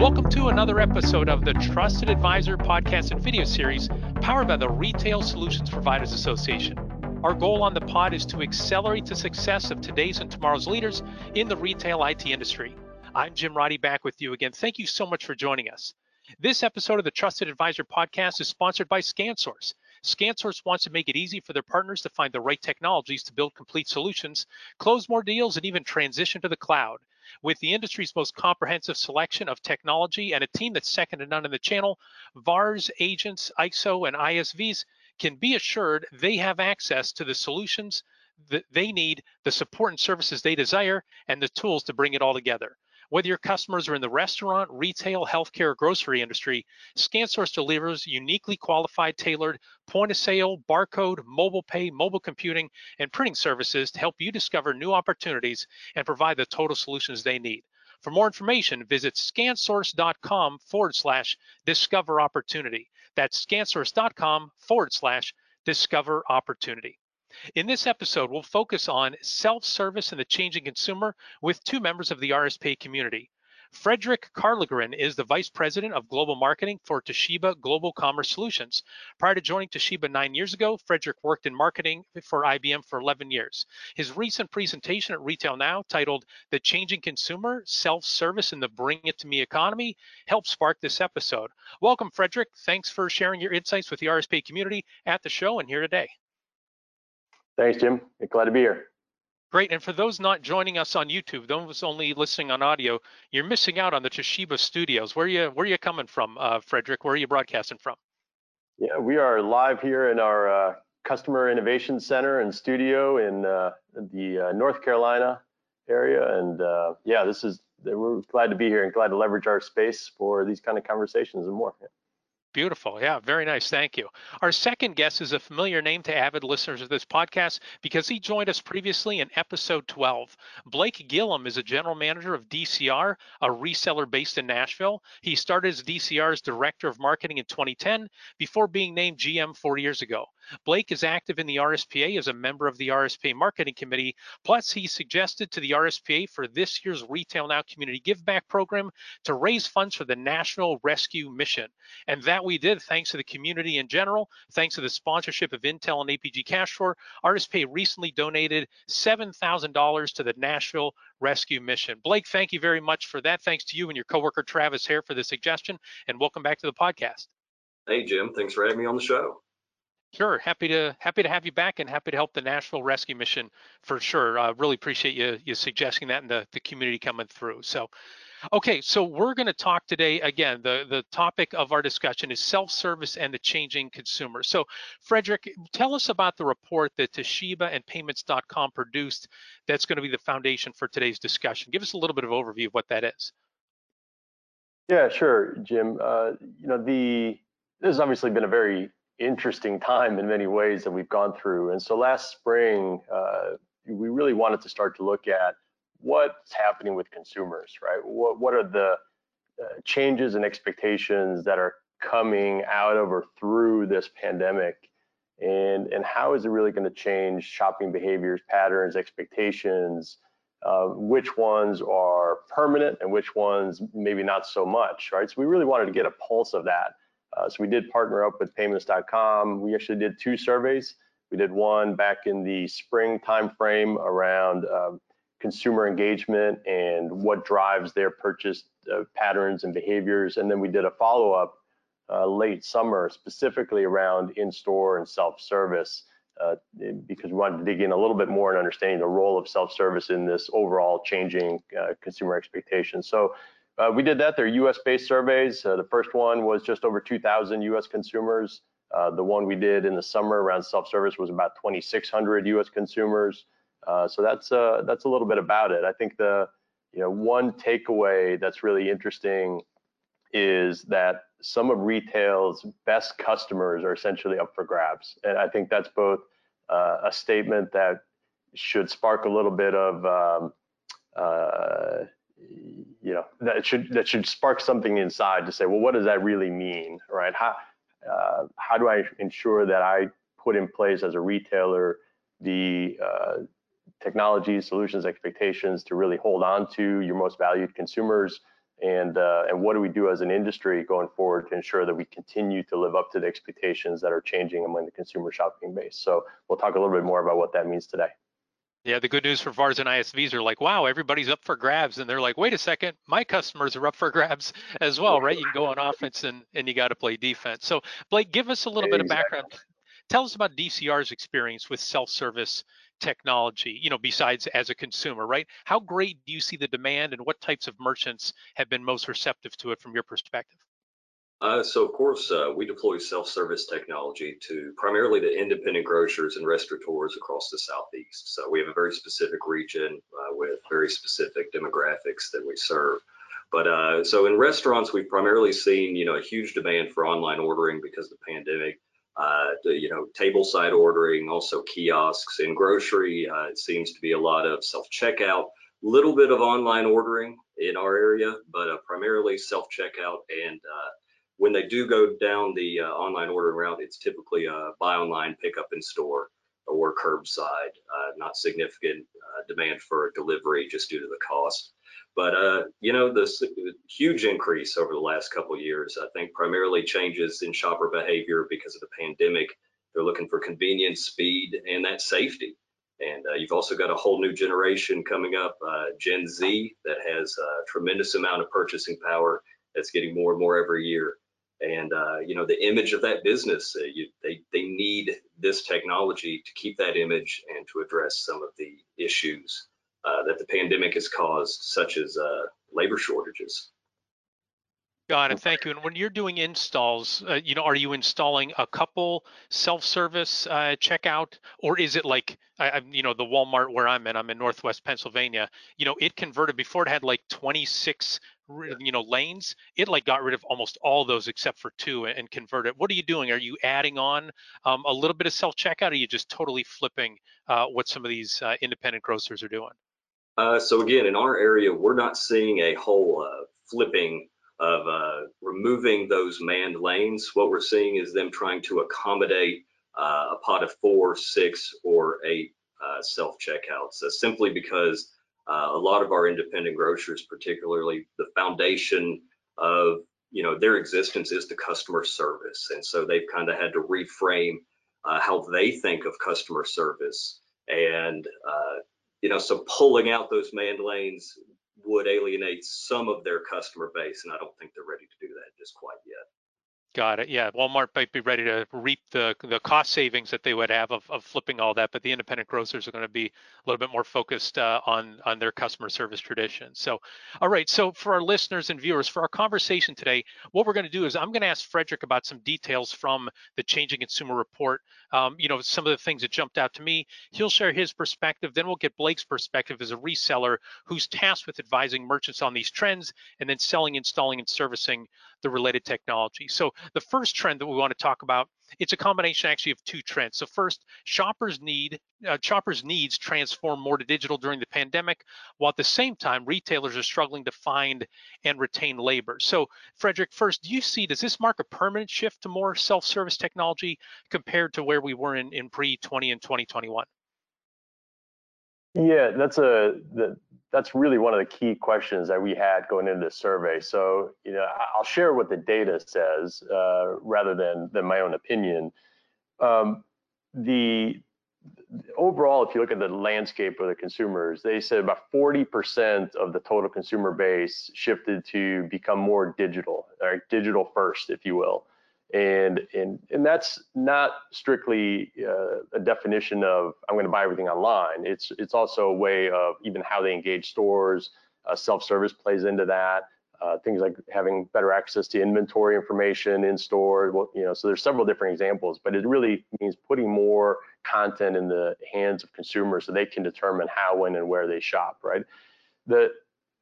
Welcome to another episode of the Trusted Advisor podcast and video series powered by the Retail Solutions Providers Association. Our goal on the pod is to accelerate the success of today's and tomorrow's leaders in the retail IT industry. I'm Jim Roddy back with you again. Thank you so much for joining us. This episode of the Trusted Advisor podcast is sponsored by ScanSource. ScanSource wants to make it easy for their partners to find the right technologies to build complete solutions, close more deals, and even transition to the cloud. With the industry's most comprehensive selection of technology and a team that's second to none in the channel, VARs, agents, ISO, and ISVs can be assured they have access to the solutions that they need, the support and services they desire, and the tools to bring it all together. Whether your customers are in the restaurant, retail, healthcare, or grocery industry, ScanSource delivers uniquely qualified, tailored point of sale, barcode, mobile pay, mobile computing, and printing services to help you discover new opportunities and provide the total solutions they need. For more information, visit scansource.com forward slash discover opportunity. That's scansource.com forward slash discover opportunity. In this episode, we'll focus on self-service and the changing consumer with two members of the RSP community. Frederick Carlgren is the Vice President of Global Marketing for Toshiba Global Commerce Solutions. Prior to joining Toshiba nine years ago, Frederick worked in marketing for IBM for 11 years. His recent presentation at Retail Now, titled The Changing Consumer, Self-Service and the Bring It To Me Economy, helped spark this episode. Welcome, Frederick. Thanks for sharing your insights with the RSP community at the show and here today. Thanks, Jim. Glad to be here. Great. And for those not joining us on YouTube, those only listening on audio, you're missing out on the Toshiba studios. Where are you where are you coming from, uh, Frederick? Where are you broadcasting from? Yeah, we are live here in our uh, Customer Innovation Center and studio in uh, the uh, North Carolina area. And uh, yeah, this is we're glad to be here and glad to leverage our space for these kind of conversations and more. Beautiful. Yeah, very nice. Thank you. Our second guest is a familiar name to avid listeners of this podcast because he joined us previously in episode 12. Blake Gillum is a general manager of DCR, a reseller based in Nashville. He started as DCR's director of marketing in 2010 before being named GM four years ago. Blake is active in the RSPA as a member of the RSPA Marketing Committee. Plus, he suggested to the RSPA for this year's Retail Now Community Give Back program to raise funds for the Nashville Rescue Mission. And that we did thanks to the community in general, thanks to the sponsorship of Intel and APG Cash CashFlow. RSPA recently donated $7,000 to the Nashville Rescue Mission. Blake, thank you very much for that. Thanks to you and your coworker Travis Hare for the suggestion, and welcome back to the podcast. Hey Jim, thanks for having me on the show. Sure, happy to happy to have you back and happy to help the Nashville Rescue Mission for sure. Uh, really appreciate you you suggesting that and the, the community coming through. So, okay, so we're going to talk today again. The the topic of our discussion is self-service and the changing consumer. So, Frederick, tell us about the report that Toshiba and PYMNTS.com produced. That's going to be the foundation for today's discussion. Give us a little bit of overview of what that is. Yeah, sure, Jim. Uh, you know the this has obviously been a very interesting time in many ways that we've gone through. And so last spring, uh, we really wanted to start to look at what's happening with consumers, right? What, what are the uh, changes and expectations that are coming out of or through this pandemic? And, and how is it really going to change shopping behaviors, patterns, expectations? Uh, which ones are permanent and which ones maybe not so much, right? So we really wanted to get a pulse of that uh, so we did partner up with PYMNTS.com. We actually did two surveys. We did one back in the spring timeframe around um, consumer engagement and what drives their purchase uh, patterns and behaviors. And then we did a follow-up uh, late summer specifically around in-store and self-service uh, because we wanted to dig in a little bit more in understanding the role of self-service in this overall changing uh, consumer expectations. So uh, we did that. They're US-based surveys. Uh, the first one was just over 2,000 US consumers. Uh, the one we did in the summer around self-service was about 2,600 US consumers. Uh, so that's uh, that's a little bit about it. I think the you know one takeaway that's really interesting is that some of retail's best customers are essentially up for grabs, and I think that's both uh, a statement that should spark a little bit of um, you know that should that should spark something inside to say well what does that really mean right how uh, how do i ensure that i put in place as a retailer the uh, technology solutions expectations to really hold on to your most valued consumers and uh, and what do we do as an industry going forward to ensure that we continue to live up to the expectations that are changing among the consumer shopping base. So we'll talk a little bit more about what that means today. Yeah, the good news for VARs and ISVs are like, wow, everybody's up for grabs. And they're like, wait a second, my customers are up for grabs as well, right? You can go on offense and, and you got to play defense. So, Blake, give us a little exactly. bit of background. Tell us about DCR's experience with self service technology, you know, besides as a consumer, right? How great do you see the demand and what types of merchants have been most receptive to it from your perspective? Uh, so of course, uh, we deploy self-service technology to primarily the independent grocers and restaurateurs across the Southeast. So we have a very specific region uh, with very specific demographics that we serve. But uh, so in restaurants, we've primarily seen, you know, a huge demand for online ordering because of the pandemic. Uh, you know, table side ordering, also kiosks. In grocery, uh, it seems to be a lot of self-checkout, little bit of online ordering in our area, but primarily self-checkout and when they do go down the uh, online ordering route, it's typically a buy online, pick up in store or curbside, uh, not significant uh, demand for delivery just due to the cost. But, uh, you know, the huge increase over the last couple years, I think primarily changes in shopper behavior because of the pandemic. They're looking for convenience, speed, and that safety. And uh, you've also got a whole new generation coming up, uh, Gen Z, that has a tremendous amount of purchasing power that's getting more and more every year and uh, you know the image of that business uh, you, they they need this technology to keep that image and to address some of the issues uh, that the pandemic has caused such as uh, labor shortages Got it. Thank you. And when you're doing installs, uh, you know, are you installing a couple self-service uh, checkout, or is it like, I'm, you know, the Walmart where I'm in? I'm in Northwest Pennsylvania. You know, it converted before it had like 26, you know, lanes. It like got rid of almost all those except for two and converted. What are you doing? Are you adding on um, a little bit of self-checkout? Are you just totally flipping uh, what some of these uh, independent grocers are doing? Uh, so again, in our area, we're not seeing a whole uh, flipping of uh, removing those manned lanes, what we're seeing is them trying to accommodate uh, a pot of four, six, or eight uh, self checkouts, uh, simply because uh, a lot of our independent grocers, particularly the foundation of you know their existence is the customer service, and so they've kind of had to reframe uh, how they think of customer service, and you know so pulling out those manned lanes would alienate some of their customer base, and I don't think they're ready to do that just quite yet. Got it. Yeah, Walmart might be ready to reap the the cost savings that they would have of, of flipping all that, but the independent grocers are going to be a little bit more focused uh, on on their customer service traditions. So, all right. So for our listeners and viewers, for our conversation today, what we're going to do is I'm going to ask Frederick about some details from the Changing Consumer Report. Um, you know, some of the things that jumped out to me. He'll share his perspective. Then we'll get Blake's perspective as a reseller who's tasked with advising merchants on these trends and then selling, installing, and servicing the related technology. So the first trend that we want to talk about, it's a combination actually of two trends. So first, shoppers need uh, shoppers needs transform more to digital during the pandemic, while at the same time retailers are struggling to find and retain labor. So Frederick, first, do you see does this mark a permanent shift to more self-service technology compared to where we were in in pre-20 and 2021? Yeah, that's a the, that's really one of the key questions that we had going into the survey. So, you know, I'll share what the data says uh, rather than than my own opinion. Um, the overall, if you look at the landscape of the consumers, they said about 40% of the total consumer base shifted to become more digital, or digital first, if you will and and and that's not strictly uh, a definition of I'm going to buy everything online. It's it's also a way of even how they engage stores. Uh, self-service plays into that. Uh, things like having better access to inventory information in store. Well, you know, so there's several different examples, but it really means putting more content in the hands of consumers so they can determine how, when, and where they shop. Right. The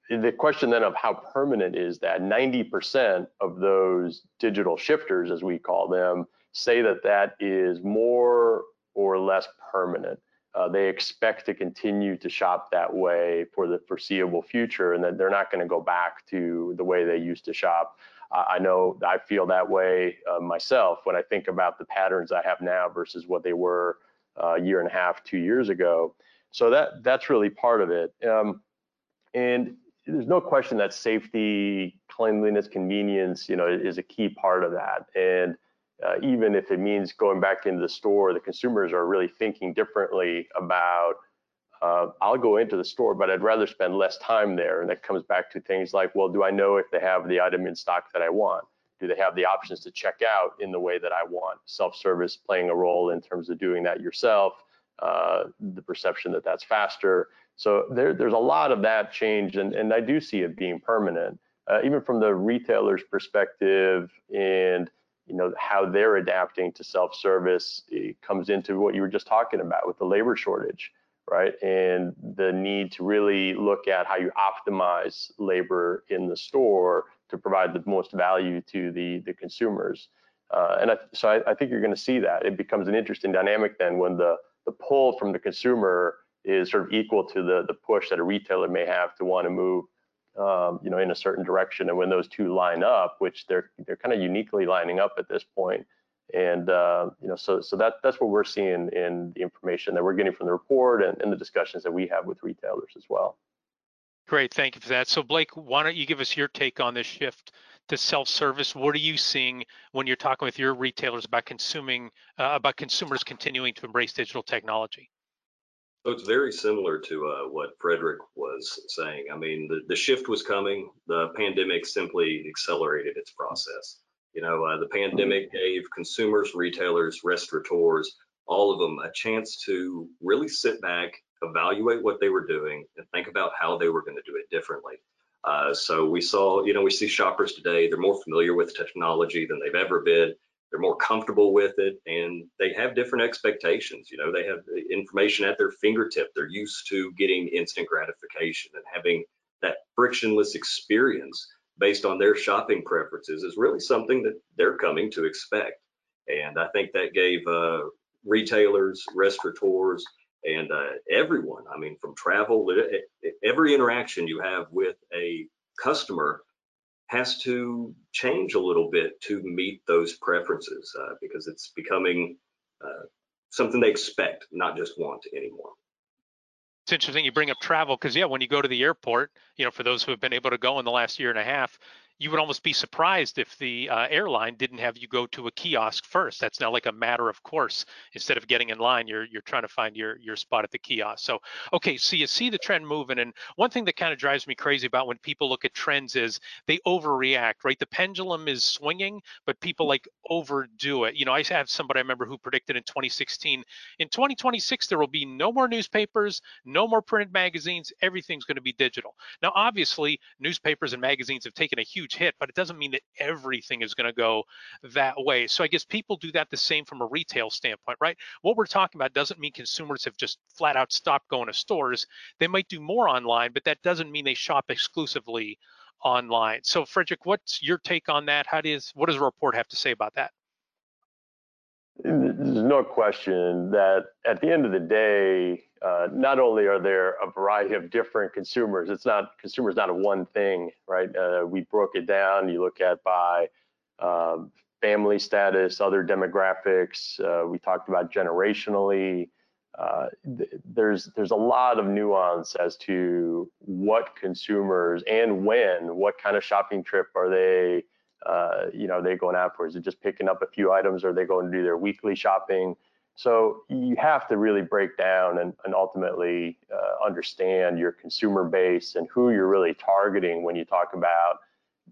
the question then of how permanent is that 90% of those digital shifters as we call them say that that is more or less permanent. Uh, they expect to continue to shop that way for the foreseeable future and that they're not going to go back to the way they used to shop. Uh, i know i feel that way uh, myself when i think about the patterns i have now versus what they were uh, a year and a half two years ago. So that that's really part of it. Um, and there's no question that safety, cleanliness, convenience, you know, is a key part of that. And uh, even if it means going back into the store, the consumers are really thinking differently about. Uh, I'll go into the store, but I'd rather spend less time there. And that comes back to things like, well, do I know if they have the item in stock that I want? Do they have the options to check out in the way that I want? Self-service playing a role in terms of doing that yourself, uh, the perception that that's faster. So there, there's a lot of that change, and, and I do see it being permanent, uh, even from the retailer's perspective and you know how they're adapting to self-service. Comes into what you were just talking about with the labor shortage, right? And the need to really look at how you optimize labor in the store to provide the most value to the the consumers. Uh, and I, so I, I think you're going to see that it becomes an interesting dynamic then when the the pull from the consumer is sort of equal to the the push that a retailer may have to want to move um, you know in a certain direction. And when those two line up which they're they're kind of uniquely lining up at this point and uh, you know so so that that's what we're seeing in the information that we're getting from the report and, and the discussions that we have with retailers as well. Great thank you for that. So blake why don't you give us your take on this shift to self-service? What are you seeing when you're talking with your retailers about consuming uh, about consumers continuing to embrace digital technology so it's very similar to uh, what Frederick was saying. I mean, the, the shift was coming. The pandemic simply accelerated its process. You know, uh, the pandemic gave consumers, retailers, restaurateurs, all of them a chance to really sit back, evaluate what they were doing, and think about how they were going to do it differently. Uh, so we saw, you know, we see shoppers today, they're more familiar with technology than they've ever been they're more comfortable with it and they have different expectations you know they have information at their fingertip they're used to getting instant gratification and having that frictionless experience based on their shopping preferences is really something that they're coming to expect. And i think that gave uh, retailers restaurateurs and uh, everyone i mean from travel every interaction you have with a customer has to change a little bit to meet those preferences uh, because it's becoming uh, something they expect, not just want anymore. It's interesting you bring up travel because yeah, when you go to the airport, you know, for those who have been able to go in the last year and a half, you would almost be surprised if the uh, airline didn't have you go to a kiosk first. That's now like a matter of course. Instead of getting in line, you're you're trying to find your your spot at the kiosk. So okay, so you see the trend moving, and one thing that kind of drives me crazy about when people look at trends is they overreact. Right, the pendulum is swinging, but people like overdo it. You know, I have somebody I remember who predicted in 2016, in 2026 there will be no more newspapers, no more printed magazines. Everything's going to be digital. Now, obviously, newspapers and magazines have taken a huge huge hit, but it doesn't mean that everything is going to go that way. So I guess people do that the same from a retail standpoint, right? What we're talking about doesn't mean consumers have just flat out stopped going to stores. They might do more online, but that doesn't mean they shop exclusively online. So Frederick, what's your take on that? How does what does the report have to say about that? There's no question that at the end of the day, uh, not only are there a variety of different consumers, it's not consumers not a one thing, right? Uh, we broke it down. You look at by um, family status, other demographics. Uh, we talked about generationally. Uh, th- there's there's a lot of nuance as to what consumers and when, what kind of shopping trip are they uh, you know, they going out for? Is it just picking up a few items? Or are they going to do their weekly shopping? So you have to really break down and, and ultimately uh, understand your consumer base and who you're really targeting when you talk about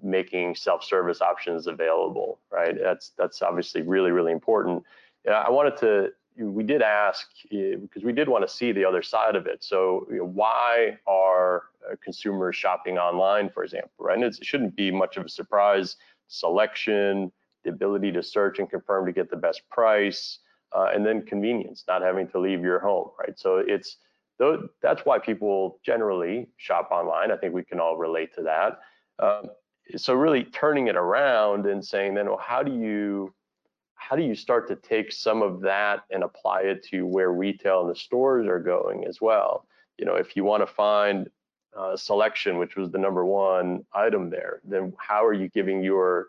making self-service options available, right? That's that's obviously really really important. I wanted to we did ask because we did want to see the other side of it. So you know, why are uh, consumers shopping online, for example, right? And it shouldn't be much of a surprise selection, the ability to search and confirm to get the best price, uh, and then convenience, not having to leave your home, right? So it's though that's why people generally shop online. I think we can all relate to that. Um, so really turning it around and saying then, well, how do you how do you start to take some of that and apply it to where retail and the stores are going as well? You know, if you want to find uh, selection, which was the number one item there, then how are you giving your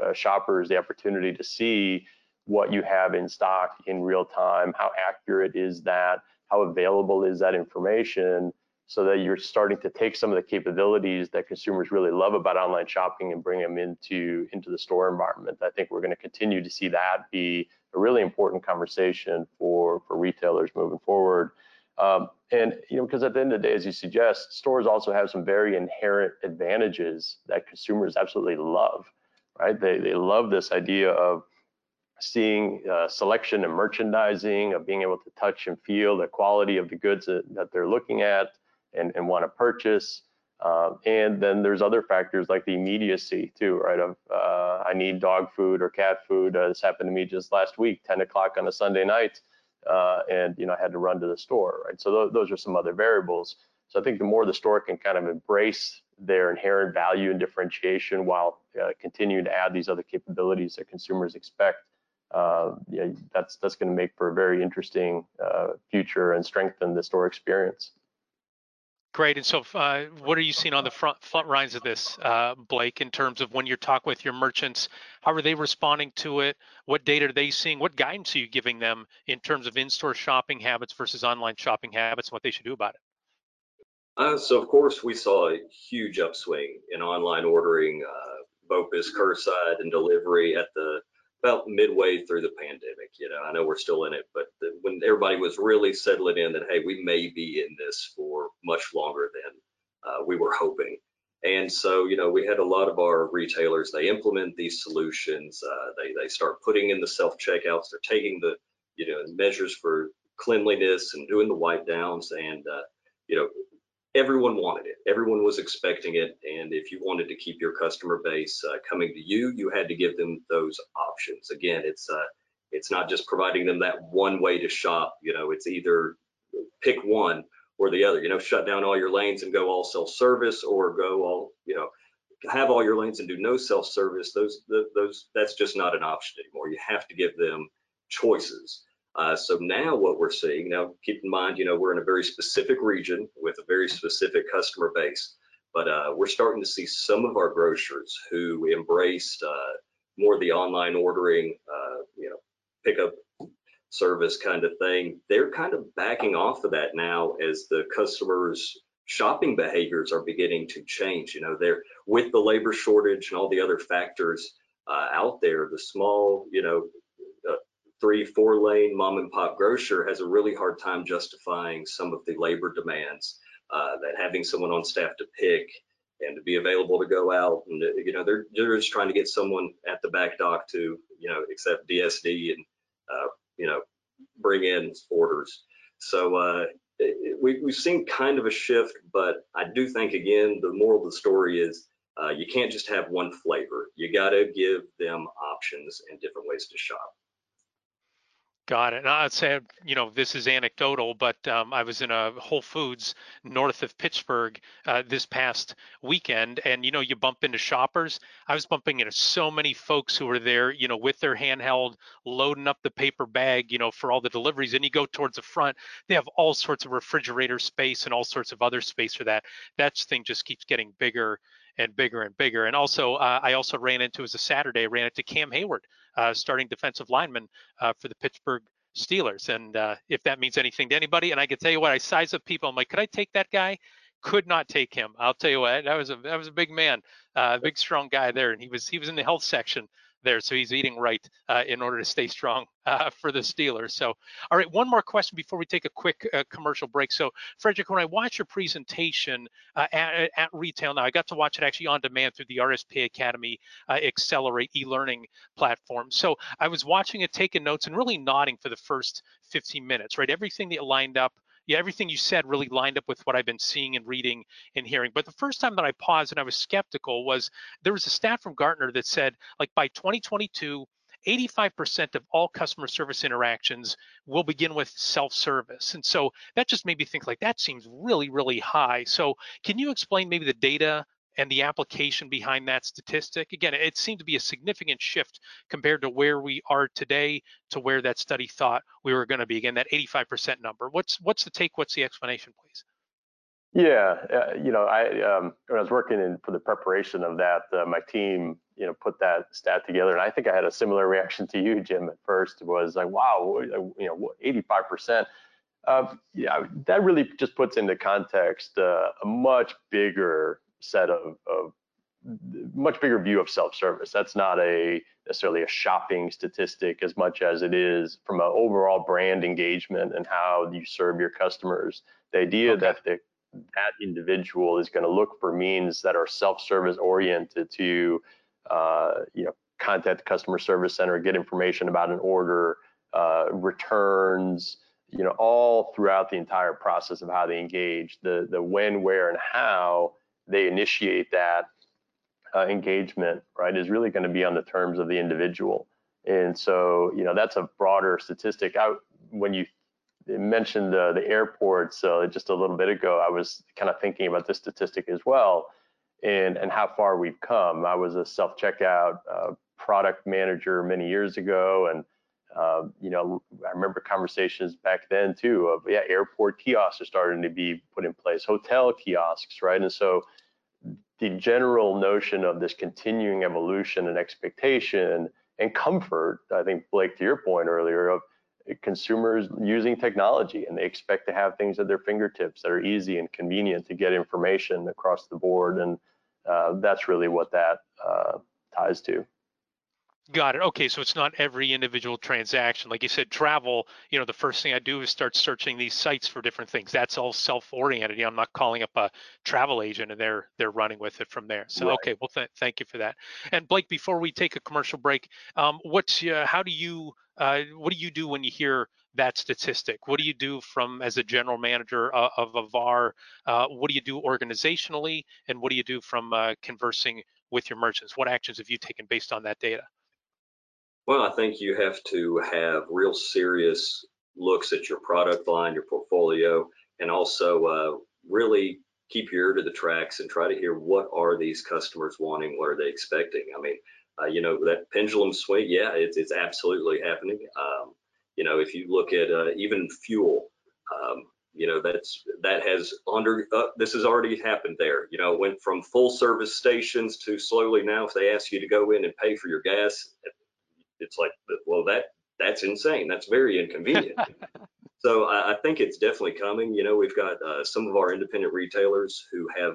uh, shoppers the opportunity to see what you have in stock in real time? How accurate is that? How available is that information? so that you're starting to take some of the capabilities that consumers really love about online shopping and bring them into into the store environment. I think we're going to continue to see that be a really important conversation for for retailers moving forward. Um, and you know, because at the end of the day, as you suggest, stores also have some very inherent advantages that consumers absolutely love, right? They they love this idea of seeing uh, selection and merchandising, of being able to touch and feel the quality of the goods that, that they're looking at, and, and want to purchase. Uh, and then there's other factors like the immediacy too, right? Of uh, I need dog food or cat food. Uh, this happened to me just last week, 10 o'clock on a Sunday night, uh, and you know I had to run to the store, right? So th those are some other variables. So I think the more the store can kind of embrace their inherent value and differentiation while uh, continuing to add these other capabilities that consumers expect, uh, yeah, that's that's going to make for a very interesting future and strengthen the store experience. Great. And so, uh, what are you seeing on the front front lines of this, uh, Blake, in terms of when you're talking with your merchants? How are they responding to it? What data are they seeing? What guidance are you giving them in terms of in-store shopping habits versus online shopping habits, and what they should do about it? Uh, so, of course, we saw a huge upswing in online ordering, uh, BOPIS, curbside, and delivery at the about midway through the pandemic. You know, I know we're still in it, but the, when everybody was really settling in that, hey, we may be in this for much longer than uh, we were hoping. And so, you know, we had a lot of our retailers, they implement these solutions. Uh, they, they start putting in the self checkouts. They're taking the, you know, measures for cleanliness and doing the wipe downs. And, uh, you know, everyone wanted it. Everyone was expecting it. And if you wanted to keep your customer base uh, coming to you, you had to give them those options. Again, it's uh, it's not just providing them that one way to shop. You know, it's either pick one or the other. You know, shut down all your lanes and go all self-service, or go all you know have all your lanes and do no self-service. Those those that's just not an option anymore. You have to give them choices. Uh, so now what we're seeing, now keep in mind, you know, we're in a very specific region with a very specific customer base, but uh, we're starting to see some of our grocers who embraced uh, more the online ordering, uh, you know, pickup service kind of thing. They're kind of backing off of that now as the customers shopping behaviors are beginning to change. You know, they're with the labor shortage and all the other factors uh, out there, the small, you know, three, four lane mom and pop grocer has a really hard time justifying some of the labor demands uh, that having someone on staff to pick and to be available to go out and you know they're, they're just trying to get someone at the back dock to you know accept DSD and uh, you know bring in orders. So uh, we, we've seen kind of a shift, but I do think again the moral of the story is uh, you can't just have one flavor. You got to give them options and different ways to shop. Got it. And I'd say, you know, this is anecdotal, but um, I was in a Whole Foods north of Pittsburgh uh, this past weekend, and you know, you bump into shoppers. I was bumping into so many folks who were there, you know, with their handheld, loading up the paper bag, you know, for all the deliveries. And you go towards the front, they have all sorts of refrigerator space and all sorts of other space for that. That thing just keeps getting bigger and bigger and bigger. And also, uh, I also ran into as a Saturday, ran into Cam Heyward, uh, starting defensive lineman uh, for the Pittsburgh Steelers. And uh, if that means anything to anybody, and I can tell you what, I size up people. I'm like, could I take that guy? Could not take him. I'll tell you what, that was a that was a big man, uh, big strong guy there, and he was he was in the health section there. So he's eating right uh, in order to stay strong uh, for the Steelers. So, all right, one more question before we take a quick uh, commercial break. So, Frederick, when I watch your presentation uh, at, at, retail now, I got to watch it actually on demand through the RSP Academy uh, Accelerate e-learning platform. So I was watching it, taking notes, and really nodding for the first 15 minutes. Right, everything that lined up yeah, everything you said really lined up with what I've been seeing and reading and hearing. But the first time that I paused and I was skeptical was there was a stat from Gartner that said, like by 2022, 85% of all customer service interactions will begin with self-service. And so that just made me think like that seems really, really high. So can you explain maybe the data and the application behind that statistic. Again, it seemed to be a significant shift compared to where we are today to where that study thought we were going to be. Again, that 85% number. What's what's the take? What's the explanation, please? Yeah, uh, you know, I um, when I was working in for the preparation of that, uh, my team, you know, put that stat together, and I think I had a similar reaction to you, Jim. At first, was like, wow, you know, 85%. Uh, yeah, that really just puts into context uh, a much bigger set of, of much bigger view of self-service. That's not a necessarily a shopping statistic as much as it is from an overall brand engagement and how you serve your customers. The idea okay. that the, that individual is going to look for means that are self-service oriented to, uh, you know, contact the customer service center, get information about an order, uh, returns, you know, all throughout the entire process of how they engage, the the when, where, and how they initiate that uh, engagement, right, is really going to be on the terms of the individual. And so, you know, that's a broader statistic. I, when you mentioned uh, the airports uh, just a little bit ago, I was kind of thinking about this statistic as well, and and how far we've come. I was a self-checkout uh, product manager many years ago, and uh, you know, I remember conversations back then too of yeah, airport kiosks are starting to be put in place, hotel kiosks, right? And so the general notion of this continuing evolution and expectation and comfort, I think, Blake, to your point earlier, of consumers using technology and they expect to have things at their fingertips that are easy and convenient to get information across the board. And uh, that's really what that uh, ties to. Got it. Okay, so it's not every individual transaction. Like you said, travel, you know, the first thing I do is start searching these sites for different things. That's all self-oriented. You know, I'm not calling up a travel agent and they're they're running with it from there. So right. okay, well, th- thank you for that. And Blake, before we take a commercial break, um, what's uh, how do you uh, what do you do when you hear that statistic? What do you do from as a general manager uh, of a VAR? Uh, what do you do organizationally, and what do you do from uh, conversing with your merchants? What actions have you taken based on that data? Well, I think you have to have real serious looks at your product line, your portfolio, and also uh, really keep your ear to the tracks and try to hear what are these customers wanting, what are they expecting. I mean, uh, you know, that pendulum swing, yeah, it's, it's absolutely happening. Um, you know, if you look at uh, even fuel, um, you know, that's that has under uh, this has already happened there. You know, went from full service stations to slowly now, if they ask you to go in and pay for your gas it's like, well, that that's insane. That's very inconvenient. so I, I, think it's definitely coming. You know, we've got uh, some of our independent retailers who have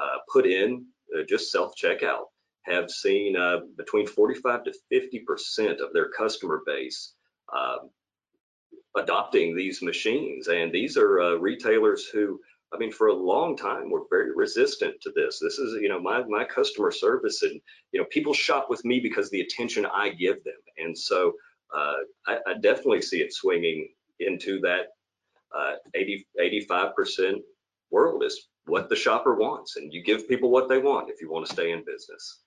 uh, put in uh, just self checkout, have seen uh, between 45 to 50 percent of their customer base um, adopting these machines, and these are uh, retailers who I mean, for a long time, we're very resistant to this. This is, you know, my my customer service, and you know, people shop with me because the attention I give them, and so uh, I, I, definitely see it swinging into that uh, 80 85 percent world is what the shopper wants, and you give people what they want if you want to stay in business.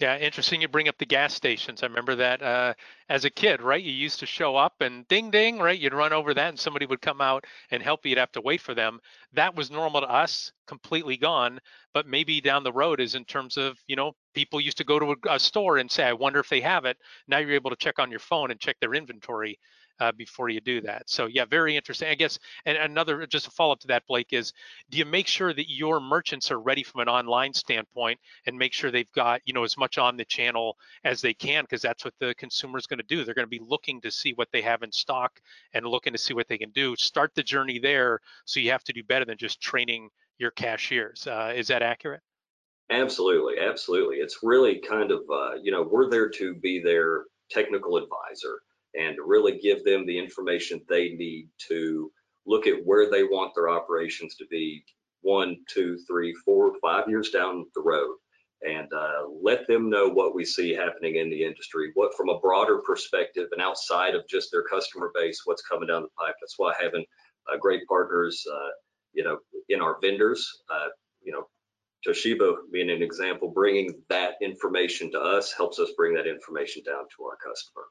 Yeah, interesting. You bring up the gas stations. I remember that uh, as a kid, right? You used to show up and ding, ding, right? You'd run over that and somebody would come out and help you. You'd have to wait for them. That was normal to us, completely gone. But maybe down the road is in terms of, you know, people used to go to a, a store and say, I wonder if they have it. Now you're able to check on your phone and check their inventory uh, before you do that. So yeah, very interesting. I guess, and another just a follow up to that, Blake, is do you make sure that your merchants are ready from an online standpoint and make sure they've got you know as much on the channel as they can because that's what the consumer is going to do. They're going to be looking to see what they have in stock and looking to see what they can do. Start the journey there, so you have to do better than just training your cashiers. Uh, is that accurate? Absolutely, absolutely. It's really kind of uh, you know we're there to be their technical advisor and to really give them the information they need to look at where they want their operations to be one, two, three, four, five years down the road and uh, let them know what we see happening in the industry, what from a broader perspective and outside of just their customer base, what's coming down the pipe. That's why having uh, great partners, uh, you know, in our vendors, uh, you know, Toshiba being an example, bringing that information to us helps us bring that information down to our customer.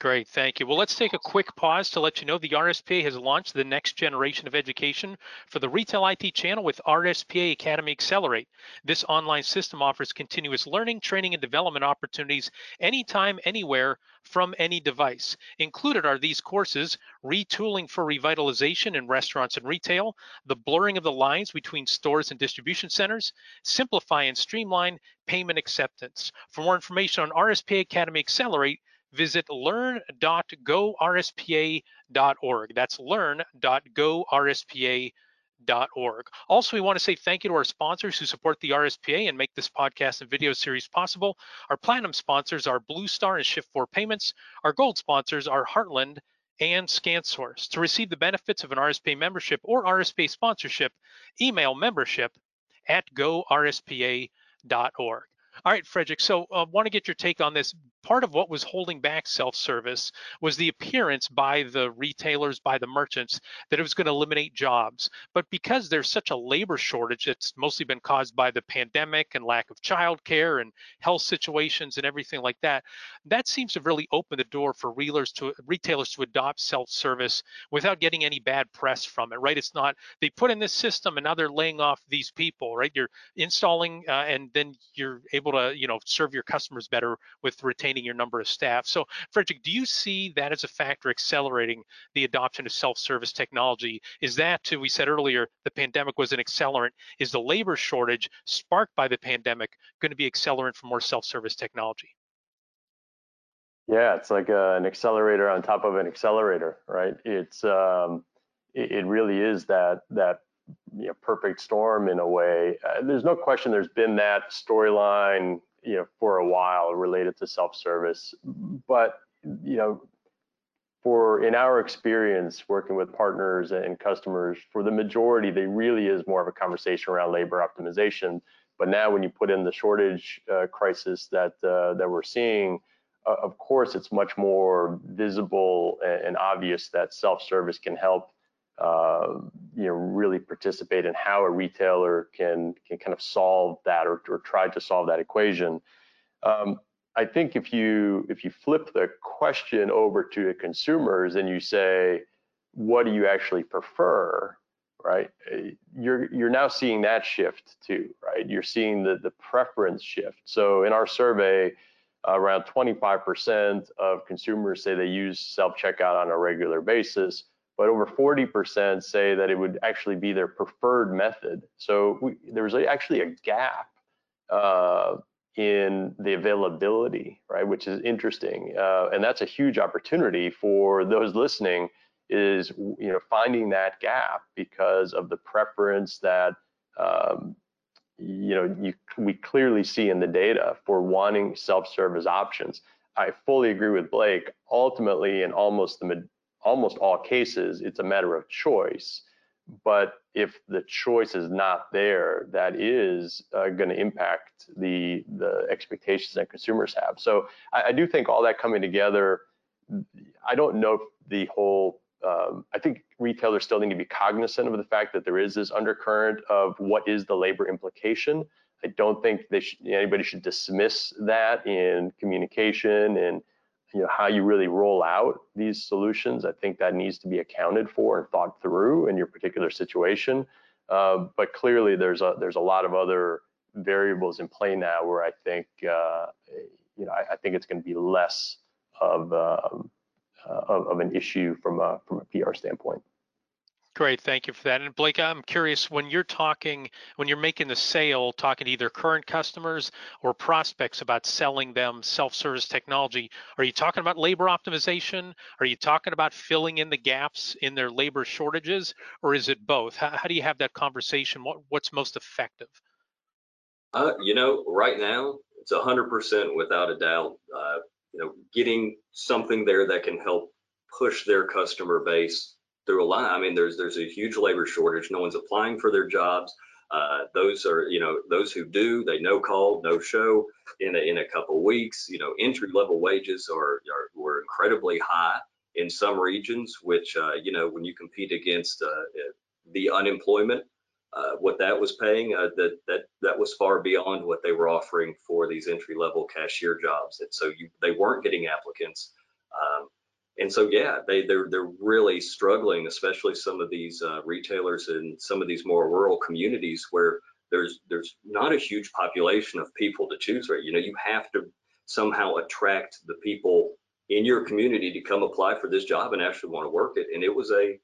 Great, thank you. Well, let's take a quick pause to let you know the RSPA has launched the next generation of education for the retail IT channel with RSPA Academy Accelerate. This online system offers continuous learning, training, and development opportunities anytime, anywhere, from any device. Included are these courses, retooling for revitalization in restaurants and retail, the blurring of the lines between stores and distribution centers, simplify and streamline payment acceptance. For more information on RSPA Academy Accelerate, visit learn.gorspa.org. That's learn.gorspa.org Also, we want to say thank you to our sponsors who support the RSPA and make this podcast and video series possible. Our platinum sponsors are Blue Star and Shift4 Payments. Our gold sponsors are Heartland and ScanSource. To receive the benefits of an RSPA membership or RSPA sponsorship, email membership at gorspa.org. All right, Frederick. So I uh, want to get your take on this. Part of what was holding back self-service was the appearance by the retailers, by the merchants, that it was going to eliminate jobs. But because there's such a labor shortage that's mostly been caused by the pandemic and lack of childcare and health situations and everything like that, that seems to really open the door for retailers to retailers to adopt self-service without getting any bad press from it. Right? It's not they put in this system and now they're laying off these people. Right? You're installing uh, and then you're able able to, you know, serve your customers better with retaining your number of staff. So, Frederick, do you see that as a factor accelerating the adoption of self-service technology? Is that, too, we said earlier, the pandemic was an accelerant. Is the labor shortage sparked by the pandemic going to be accelerant for more self-service technology? Yeah, it's like a, an accelerator on top of an accelerator, right? It's um, it, it really is that that you know, perfect storm in a way. Uh, there's no question there's been that storyline, you know, for a while related to self-service, but you know, for in our experience working with partners and customers, for the majority, they really is more of a conversation around labor optimization. But now, when you put in the shortage uh, crisis that uh, that we're seeing, uh, of course, it's much more visible and, and obvious that self-service can help uh, you know, really participate in how a retailer can can kind of solve that or, or try to solve that equation. Um, I think if you if you flip the question over to the consumers and you say, what do you actually prefer, right? You're you're now seeing that shift too, right? You're seeing the the preference shift. So in our survey, around 25% of consumers say they use self checkout on a regular basis but over 40% say that it would actually be their preferred method. So we, there was actually a gap uh, in the availability, right, which is interesting, uh, and that's a huge opportunity for those listening. Is you know finding that gap because of the preference that um, you know you, we clearly see in the data for wanting self-service options. I fully agree with Blake. Ultimately, in almost the almost all cases, it's a matter of choice. But if the choice is not there, that is uh, going to impact the the expectations that consumers have. So I, I, do think all that coming together. I don't know the whole. Um, I think retailers still need to be cognizant of the fact that there is this undercurrent of what is the labor implication. I don't think they should, anybody should dismiss that in communication and you know how you really roll out these solutions. I think that needs to be accounted for and thought through in your particular situation. Uh, but clearly, there's a there's a lot of other variables in play now where I think uh, you know I, I think it's going to be less of, um, uh, of, of an issue from a from a PR standpoint. Great, thank you for that. And Blake, I'm curious when you're talking, when you're making the sale, talking to either current customers or prospects about selling them self-service technology, are you talking about labor optimization? Are you talking about filling in the gaps in their labor shortages, or is it both? How, how do you have that conversation? What, what's most effective? Uh, you know, right now it's 100% without a doubt. Uh, you know, getting something there that can help push their customer base through a lot. I mean, there's there's a huge labor shortage. No one's applying for their jobs. Uh, those are, you know, those who do, they no call, no show in a, in a couple weeks. You know, entry level wages are, are were incredibly high in some regions, which uh, you know, when you compete against uh, the unemployment, uh, what that was paying, uh, that that that was far beyond what they were offering for these entry level cashier jobs. And so you, they weren't getting applicants. Um, and so yeah they they're they're really struggling especially some of these uh, retailers in some of these more rural communities where there's there's not a huge population of people to choose right you know you have to somehow attract the people in your community to come apply for this job and actually want to work it. And it was a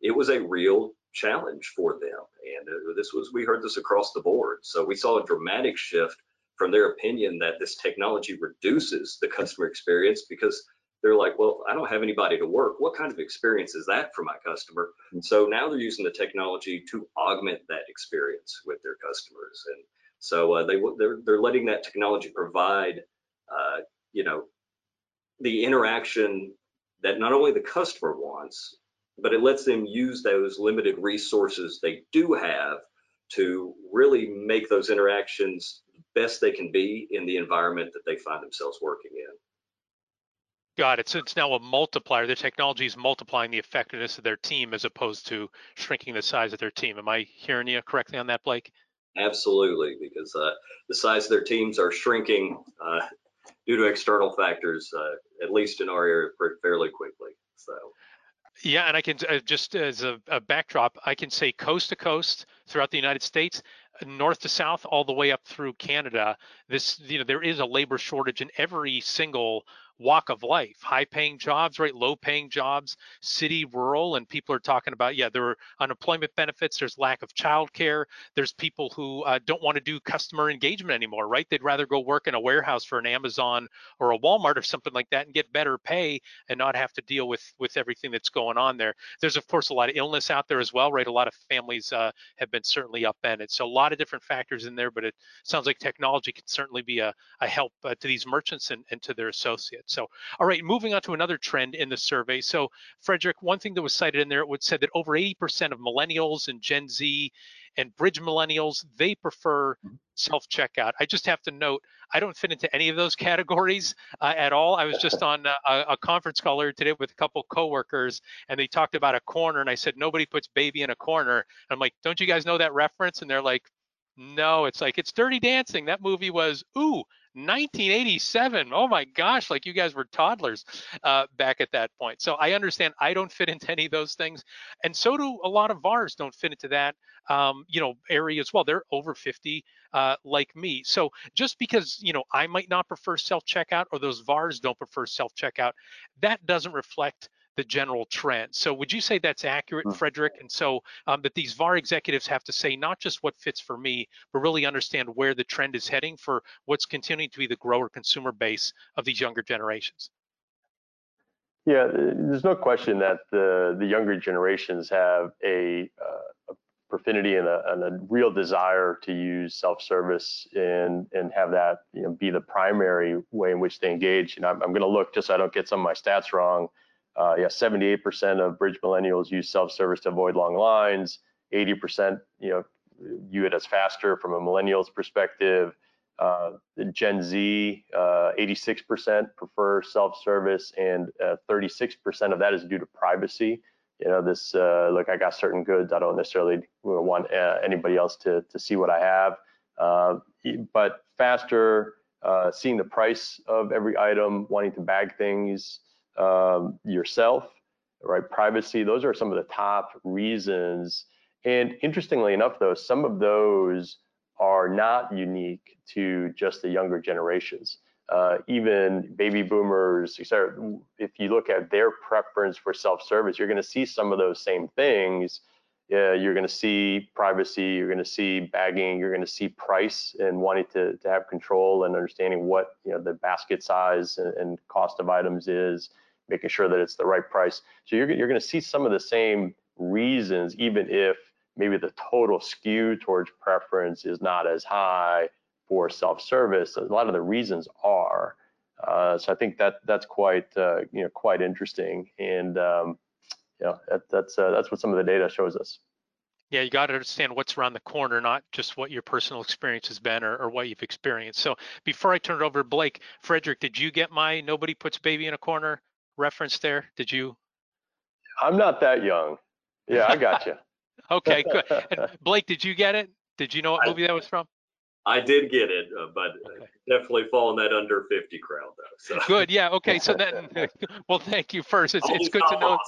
it was a real challenge for them. And uh, this was we heard this across the board. So we saw a dramatic shift from their opinion that this technology reduces the customer experience because they're like, well, I don't have anybody to work. What kind of experience is that for my customer? And so now they're using the technology to augment that experience with their customers. And so uh, they they're they're letting that technology provide, uh, you know, the interaction that not only the customer wants, but it lets them use those limited resources they do have to really make those interactions best they can be in the environment that they find themselves working in. Got it. So it's now a multiplier. The technology is multiplying the effectiveness of their team as opposed to shrinking the size of their team. Am I hearing you correctly on that, Blake? Absolutely, because uh, the size of their teams are shrinking uh, due to external factors, uh, at least in our area, fairly quickly. So. Yeah, and I can uh, just as a, a, backdrop, I can say coast to coast throughout the United States, north to south, all the way up through Canada. This, you know, there is a labor shortage in every single walk of life high paying jobs right low paying jobs city rural and people are talking about yeah there are unemployment benefits there's lack of childcare there's people who uh, don't want to do customer engagement anymore right? They'd rather go work in a warehouse for an amazon or a walmart or something like that and get better pay and not have to deal with with everything that's going on there. There's of course a lot of illness out there as well right? A lot of families uh, have been certainly upended. So a lot of different factors in there but it sounds like technology can certainly be a, a help uh, to these merchants and, and to their associates so, all right, moving on to another trend in the survey. So, Frederick, one thing that was cited in there, it would said that over 80% of millennials and Gen Z and bridge millennials, they prefer mm-hmm. self-checkout. I just have to note, I don't fit into any of those categories uh, at all. I was just on a, a, conference call earlier today with a couple coworkers, and they talked about a corner, and I said nobody puts baby in a corner. And I'm like, don't you guys know that reference? And they're like, no, it's like it's Dirty Dancing. That movie was ooh 1987. Oh my gosh, like you guys were toddlers uh, back at that point. So I understand I don't fit into any of those things, and so do a lot of VARs don't fit into that um, you know area as well. They're over 50 uh, like me. So just because you know I might not prefer self checkout or those VARs don't prefer self checkout, that doesn't reflect the general trend. So would you say that's accurate, mm. Frederick? And so um, that these VAR executives have to say not just what fits for me, but really understand where the trend is heading for what's continuing to be the grower consumer base of these younger generations. Yeah, there's no question that the the younger generations have a, uh, a affinity and a, and a, real desire to use self-service and and have that you know be the primary way in which they engage. Know, I'm, I'm going to look just so I don't get some of my stats wrong. Uh, yeah, 78% of bridge millennials use self-service to avoid long lines. 80%, you know, view it as faster from a millennials perspective. Uh, Gen Z, uh, 86% prefer self-service, and 36% uh, of that is due to privacy. You know, this uh, look, I got certain goods. I don't necessarily want uh, anybody else to to see what I have. but faster, seeing the price of every item, wanting to bag things um, yourself, right? Privacy, those are some of the top reasons. And interestingly enough, though, some of those are not unique to just the younger generations. Uh, even baby boomers, etc. If you look at their preference for self-service, you're going to see some of those same things. You're going to see privacy, you're going to see bagging, you're going to see price and wanting to, to have control and understanding what you know the basket size and, and cost of items is making sure that it's the right price. So you're, you're going to see some of the same reasons, even if maybe the total skew towards preference is not as high for self-service. A lot of the reasons are. Uh, so I think that that's quite uh, you know quite interesting, and um, know that, that's uh, that's what some of the data shows us. Yeah, you got to understand what's around the corner, not just what your personal experience has been or, or, what you've experienced. So before I turn it over to Blake, Frederick, did you get my nobody puts baby in a corner reference there? Did you? I'm not that young. Yeah, I got you. okay, good. And Blake, did you get it? Did you know what movie I, that was from? I did get it, uh, but okay. definitely falling that under 50 crowd though. So. Good. Yeah. Okay. So then, well, thank you first. It's, it's good to know.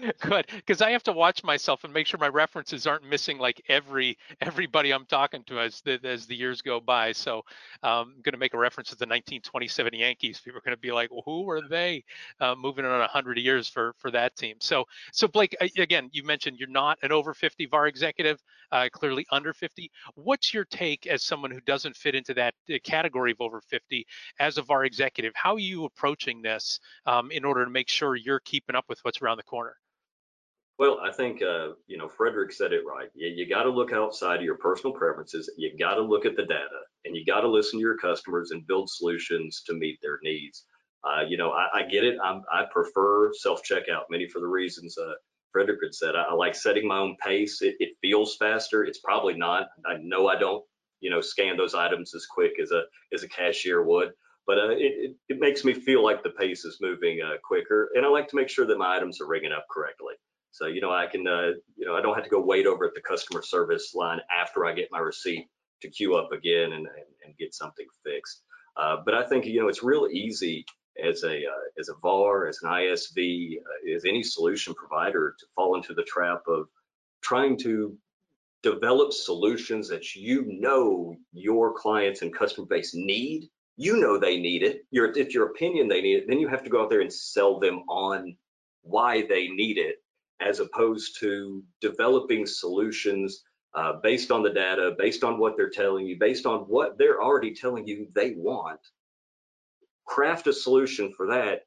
Good, because I have to watch myself and make sure my references aren't missing like every everybody I'm talking to as the as the years go by. So um, I'm going to make a reference to the 1927 Yankees. People are going to be like, well, who were they? Uh, moving on 100 years for for that team. So so Blake, again, you mentioned you're not an over 50 VAR executive, uh, clearly under 50. What's your take as someone who doesn't fit into that uh, category of over 50 as a VAR executive? How are you approaching this um, in order to make sure you're keeping up with what's around the corner? Well, I think uh, you know Frederick said it right. You, you got to look outside of your personal preferences. You got to look at the data, and you got to listen to your customers and build solutions to meet their needs. Uh, you know, I, I get it. I'm, i prefer self checkout, many for the reasons uh, Frederick had said. I, I, like setting my own pace. It, it, feels faster. It's probably not. I know I don't, you know, scan those items as quick as a as a cashier would, but uh, it, it, it makes me feel like the pace is moving uh, quicker, and I like to make sure that my items are ringing up correctly. So, you know, I can, uh, you know, I don't have to go wait over at the customer service line after I get my receipt to queue up again and, and, and get something fixed. Uh, but I think, you know, it's real easy as a uh, as a VAR, as an ISV, uh, as any solution provider to fall into the trap of trying to develop solutions that you know your clients and customer base need. You know they need it. Your, it's your opinion they need it. Then you have to go out there and sell them on why they need it as opposed to developing solutions uh, based on the data, based on what they're telling you, based on what they're already telling you they want. Craft a solution for that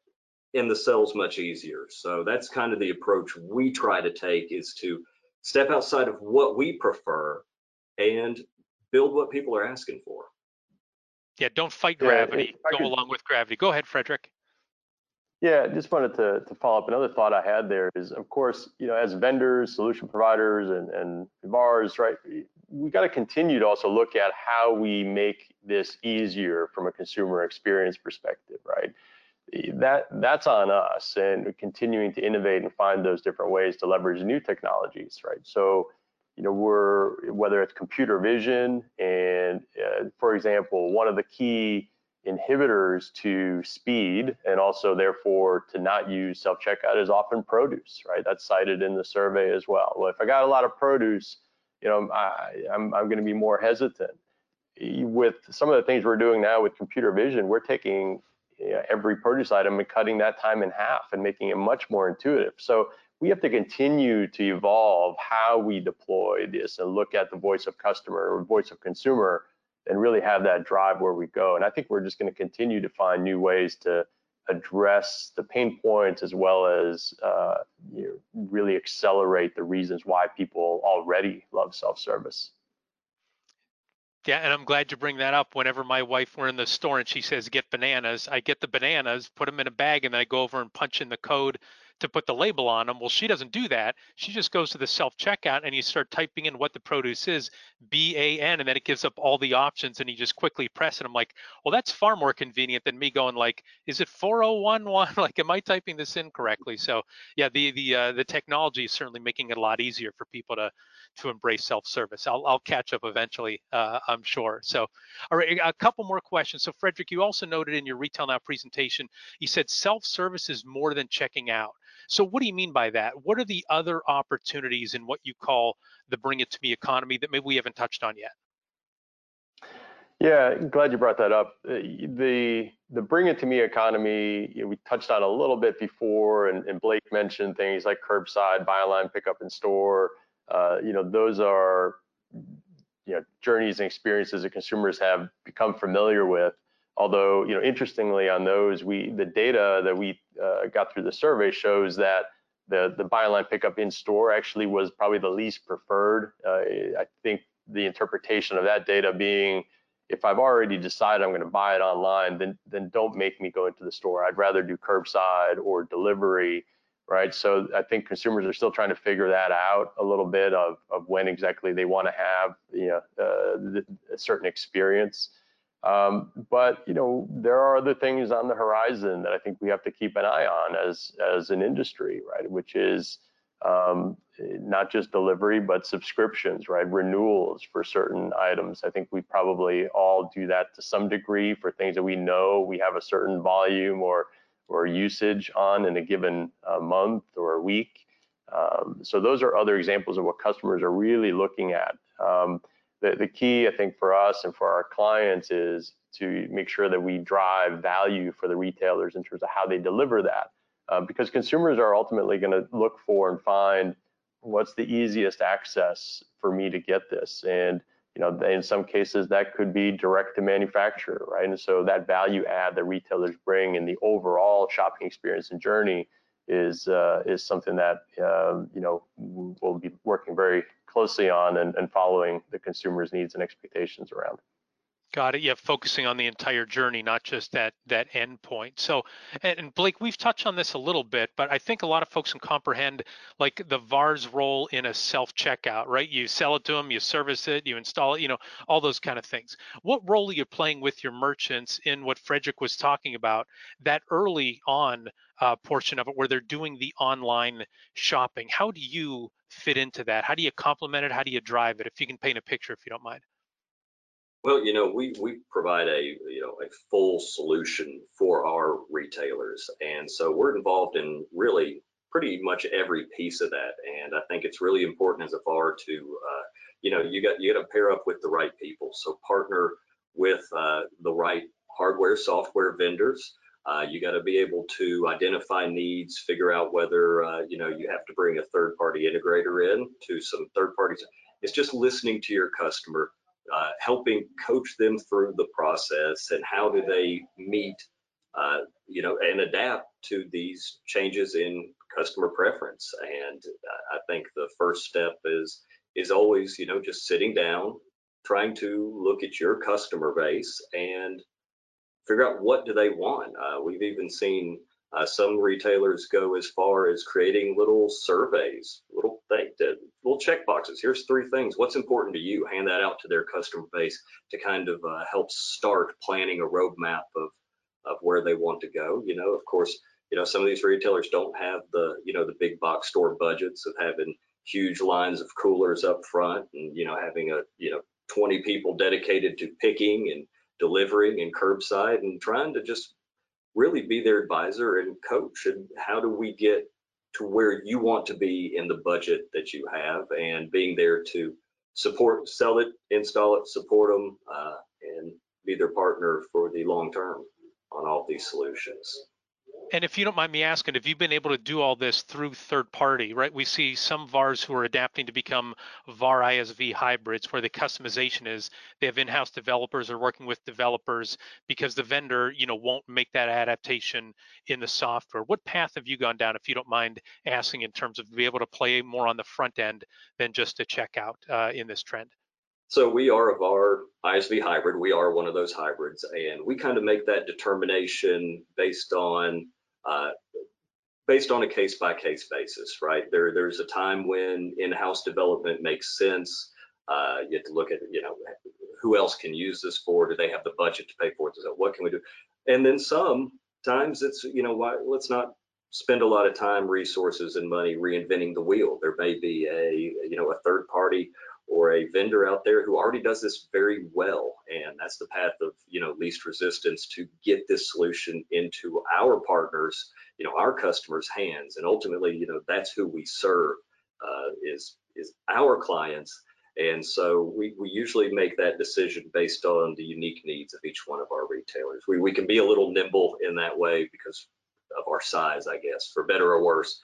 and the sell's much easier. So that's kind of the approach we try to take is to step outside of what we prefer and build what people are asking for. Yeah, don't fight gravity. Yeah, Go could, along with gravity. Go ahead, Frederick. Yeah, just wanted to, to follow up. Another thought I had there is, of course, you know, as vendors, solution providers, and, and VARs, right, we got to continue to also look at how we make this easier from a consumer experience perspective, right? That that's on us, and continuing to innovate and find those different ways to leverage new technologies, right? So, you know, we're whether it's computer vision, and uh, for example, one of the key inhibitors to speed and also therefore to not use self-checkout is often produce, right? That's cited in the survey as well. Well, if I got a lot of produce, you know, I, I'm, I'm going to be more hesitant. With some of the things we're doing now with computer vision, we're taking you know, every produce item and cutting that time in half and making it much more intuitive. So we have to continue to evolve how we deploy this and look at the voice of customer or voice of consumer and really have that drive where we go. And I think we're just going to continue to find new ways to address the pain points as well as uh, you know, really accelerate the reasons why people already love self-service. Yeah, and I'm glad you bring that up. Whenever my wife we're in the store and she says get bananas, I get the bananas, put them in a bag, and then I go over and punch in the code to put the label on them. Well, she doesn't do that. She just goes to the self checkout and you start typing in what the produce is, B A N, and then it gives up all the options and you just quickly press it. I'm like, well, that's far more convenient than me going like, is it 4011? like, am I typing this in correctly? So yeah, the the uh, the technology is certainly making it a lot easier for people to to embrace self-service. I'll, I'll catch up eventually, uh, I'm sure. So, all right, a couple more questions. So, Frederick, you also noted in your Retail Now presentation, you said self-service is more than checking out. So what do you mean by that? What are the other opportunities in what you call the bring it to me economy that maybe we haven't touched on yet? Yeah, glad you brought that up. Uh, the the bring it to me economy, you know, we touched on a little bit before, and, and, Blake mentioned things like curbside, buy online, pick up in store. Uh, you know, those are you know journeys and experiences that consumers have become familiar with. Although, you know, interestingly on those, we the data that we uh, got through the survey shows that the the buy online pickup in store actually was probably the least preferred. Uh, I think the interpretation of that data being if I've already decided I'm going to buy it online, then then don't make me go into the store. I'd rather do curbside or delivery, right? So I think consumers are still trying to figure that out a little bit of of when exactly they want to have you know uh, a certain experience. Um, but you know, there are other things on the horizon that I think we have to keep an eye on as as an industry, right? Which is um, not just delivery, but subscriptions, right? Renewals for certain items. I think we probably all do that to some degree for things that we know we have a certain volume or or usage on in a given uh, month or week. Um, so those are other examples of what customers are really looking at. Um, the, the key, I think, for us and for our clients is to make sure that we drive value for the retailers in terms of how they deliver that. Uh, because consumers are ultimately going to look for and find what's the easiest access for me to get this. And you know, in some cases that could be direct to manufacturer, right? And so that value add that retailers bring in the overall shopping experience and journey is uh, is something that um, you know we'll be working very closely on and, and following the consumer's needs and expectations around. Got it. Yeah, focusing on the entire journey, not just that that end point. So, and Blake, we've touched on this a little bit, but I think a lot of folks can comprehend like the VAR's role in a self checkout, right? You sell it to them, you service it, you install it, you know, all those kind of things. What role are you playing with your merchants in what Frederick was talking about, that early on uh, portion of it where they're doing the online shopping? How do you fit into that? How do you complement it? How do you drive it? If you can paint a picture, if you don't mind. Well, you know, we we provide a you know a full solution for our retailers, and so we're involved in really pretty much every piece of that. And I think it's really important as a VAR to uh, you know you got you got to pair up with the right people. So partner with uh, the right hardware, software vendors. Uh, you got to be able to identify needs, figure out whether uh, you know you have to bring a third-party integrator in to some third parties. It's just listening to your customer, uh, helping coach them through the process and how do they meet, uh, you know, and adapt to these changes in customer preference. And I think the first step is is always, you know, just sitting down, trying to look at your customer base and figure out what do they want. Uh, we've even seen uh, some retailers go as far as creating little surveys, little thing, little check boxes. Here's three things. What's important to you? Hand that out to their customer base to kind of uh, help start planning a roadmap of of where they want to go. You know, of course, you know some of these retailers don't have the you know the big box store budgets of having huge lines of coolers up front and you know having a you know 20 people dedicated to picking and delivering and curbside and trying to just really be their advisor and coach and how do we get to where you want to be in the budget that you have and being there to support sell it install it support them uh, and be their partner for the long term on all these solutions and if you don't mind me asking, have you been able to do all this through third party, right? We see some VARs who are adapting to become VAR ISV hybrids where the customization is they have in-house developers or working with developers because the vendor, you know, won't make that adaptation in the software. What path have you gone down, if you don't mind asking, in terms of be able to play more on the front end than just a checkout uh, in this trend? So we are of our ISV hybrid. We are one of those hybrids, and we kind of make that determination based on uh, based on a case by case basis, right? There, there's a time when in-house development makes sense. Uh, you have to look at, you know, who else can use this for? Do they have the budget to pay for it? So what can we do? And then sometimes it's, you know, why, let's not spend a lot of time, resources, and money reinventing the wheel. There may be a, you know, a third party or a vendor out there who already does this very well and that's the path of you know least resistance to get this solution into our partners you know our customers hands. And ultimately you know that's who we serve uh, is is our clients. And so we, we usually make that decision based on the unique needs of each one of our retailers. We, we can be a little nimble in that way because of our size i guess for better or worse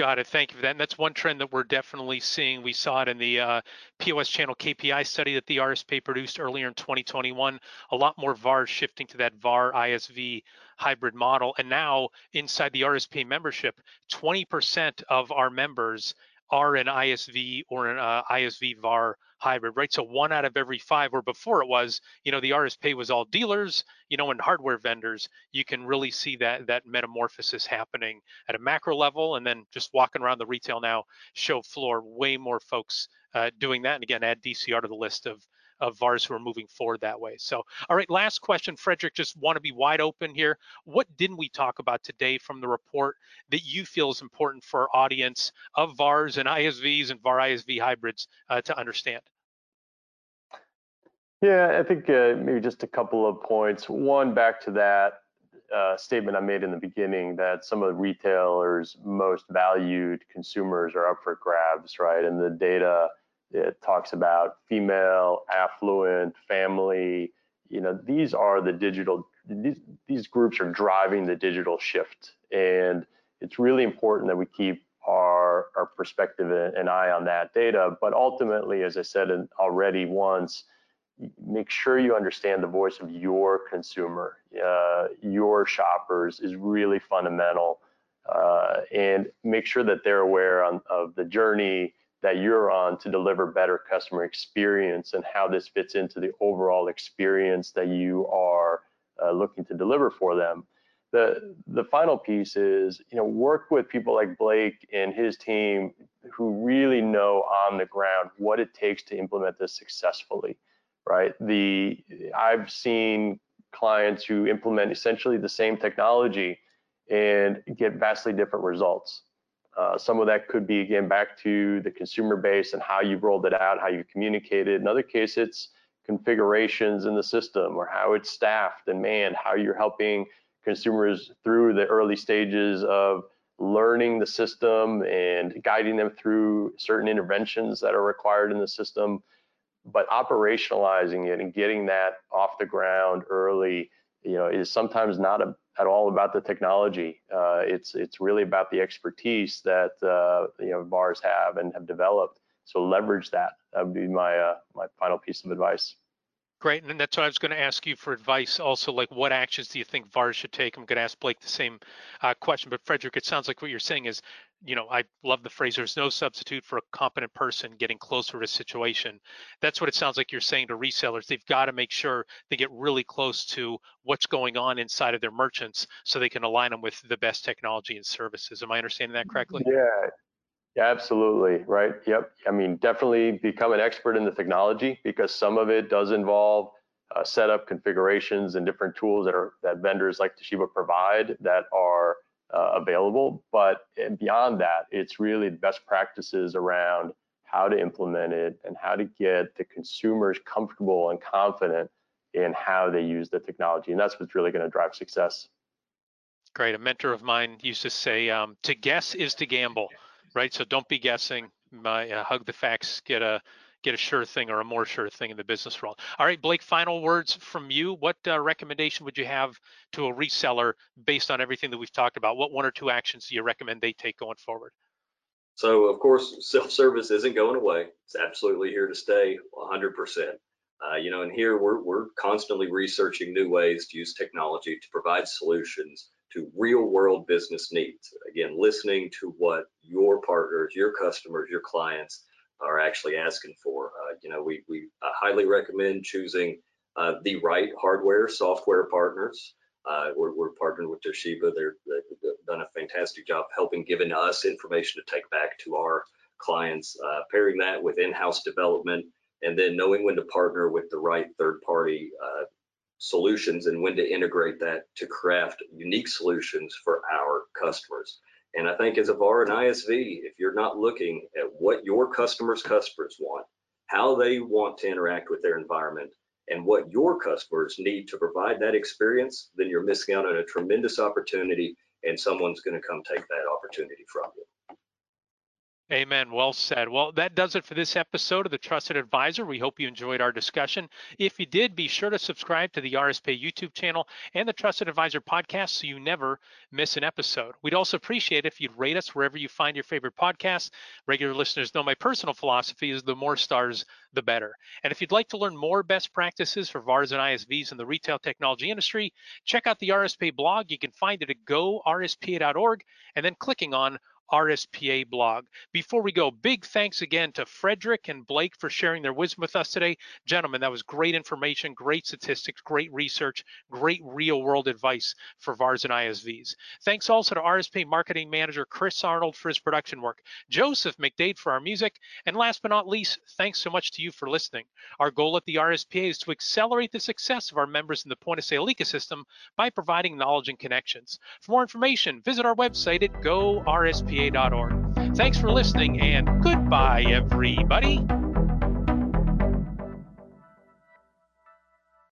Got it. Thank you for that. And that's one trend that we're definitely seeing. We saw it in the uh, POS channel KPI study that the RSPA produced earlier in 2021. A lot more VARs shifting to that VAR ISV hybrid model. And now inside the RSPA membership, 20% of our members are an ISV or an uh, ISV VAR hybrid, right? So one out of every five, where before it was, you know, the RSPA was all dealers, you know, and hardware vendors. You can really see that that metamorphosis happening at a macro level, and then just walking around the retail now show floor, way more folks uh, doing that. And again, add DCR to the list of of VARs who are moving forward that way. So, all right, last question, Frederick, just want to be wide open here. What didn't we talk about today from the report that you feel is important for our audience of VARs and ISVs and VAR ISV hybrids uh, to understand? Yeah, I think uh, maybe just a couple of points. One, back to that, uh, statement I made in the beginning that some of the retailers' most valued consumers are up for grabs, right? And the data it talks about female, affluent, family. You know, these are the digital. These, these groups are driving the digital shift, and it's really important that we keep our our perspective and eye on that data. But ultimately, as I said already once make sure you understand the voice of your consumer, uh, your shoppers is really fundamental. Uh, and make sure that they're aware on, of the journey that you're on to deliver better customer experience and how this fits into the overall experience that you are uh, looking to deliver for them. The, the final piece is, you know, work with people like Blake and his team who really know on the ground what it takes to implement this successfully right? The I've seen clients who implement essentially the same technology and get vastly different results. Uh, some of that could be again back to the consumer base and how you've rolled it out, how you communicated. In other cases, it's configurations in the system or how it's staffed and manned, how you're helping consumers through the early stages of learning the system and guiding them through certain interventions that are required in the system but operationalizing it and getting that off the ground early, you know, is sometimes not a, at all about the technology. Uh, it's it's really about the expertise that uh, you know VARs have and have developed. So leverage that. That would be my uh, my final piece of advice. Great, and that's what I was going to ask you for advice. Also, like what actions do you think VARs should take? I'm going to ask Blake the same uh, question, but Frederick, it sounds like what you're saying is, you know, I love the phrase. There's no substitute for a competent person getting closer to a situation. That's what it sounds like you're saying to resellers. They've got to make sure they get really close to what's going on inside of their merchants, so they can align them with the best technology and services. Am I understanding that correctly? Yeah, yeah, absolutely. Right. Yep. I mean, definitely become an expert in the technology because some of it does involve uh, setup configurations and different tools that are that vendors like Toshiba provide that are uh, available. But beyond that, it's really best practices around how to implement it and how to get the consumers comfortable and confident in how they use the technology. And that's what's really going to drive success. Great. A mentor of mine used to say, um, to guess is to gamble right? So don't be guessing. My, uh, hug the facts. Get a get a sure thing or a more sure thing in the business world. All right, Blake. Final words from you. What uh, recommendation would you have to a reseller based on everything that we've talked about? What one or two actions do you recommend they take going forward? So of course, self-service isn't going away. It's absolutely here to stay, 100%. Uh, you know, and here we're we're constantly researching new ways to use technology to provide solutions to real world business needs. Again, listening to what your partners, your customers, your clients are actually asking for. Uh, you know, we, we highly recommend choosing uh, the right hardware, software partners. Uh, we're, we're partnering with Toshiba. They're, they've done a fantastic job helping giving us information to take back to our clients, uh, pairing that with in-house development, and then knowing when to partner with the right third-party uh, solutions and when to integrate that to craft unique solutions for our customers. And I think as a VAR and ISV, if you're not looking at what your customers' customers want, how they want to interact with their environment, and what your customers need to provide that experience, then you're missing out on a tremendous opportunity and someone's going to come take that opportunity from you. Amen. Well said. Well, that does it for this episode of The Trusted Advisor. We hope you enjoyed our discussion. If you did, be sure to subscribe to the RSPA YouTube channel and the Trusted Advisor podcast so you never miss an episode. We'd also appreciate if you'd rate us wherever you find your favorite podcasts. Regular listeners know my personal philosophy is the more stars, the better. And if you'd like to learn more best practices for VARs and ISVs in the retail technology industry, check out the RSPA blog. You can find it at gorspa.org and then clicking on RSPA blog. Before we go, big thanks again to Frederick and Blake for sharing their wisdom with us today. Gentlemen, that was great information, great statistics, great research, great real world advice for VARs and ISVs. Thanks also to RSPA marketing manager Chris Arnold for his production work, Joseph McDade for our music, and last but not least, thanks so much to you for listening. Our goal at the RSPA is to accelerate the success of our members in the point of sale ecosystem by providing knowledge and connections. For more information, visit our website at Thanks for listening and goodbye, everybody.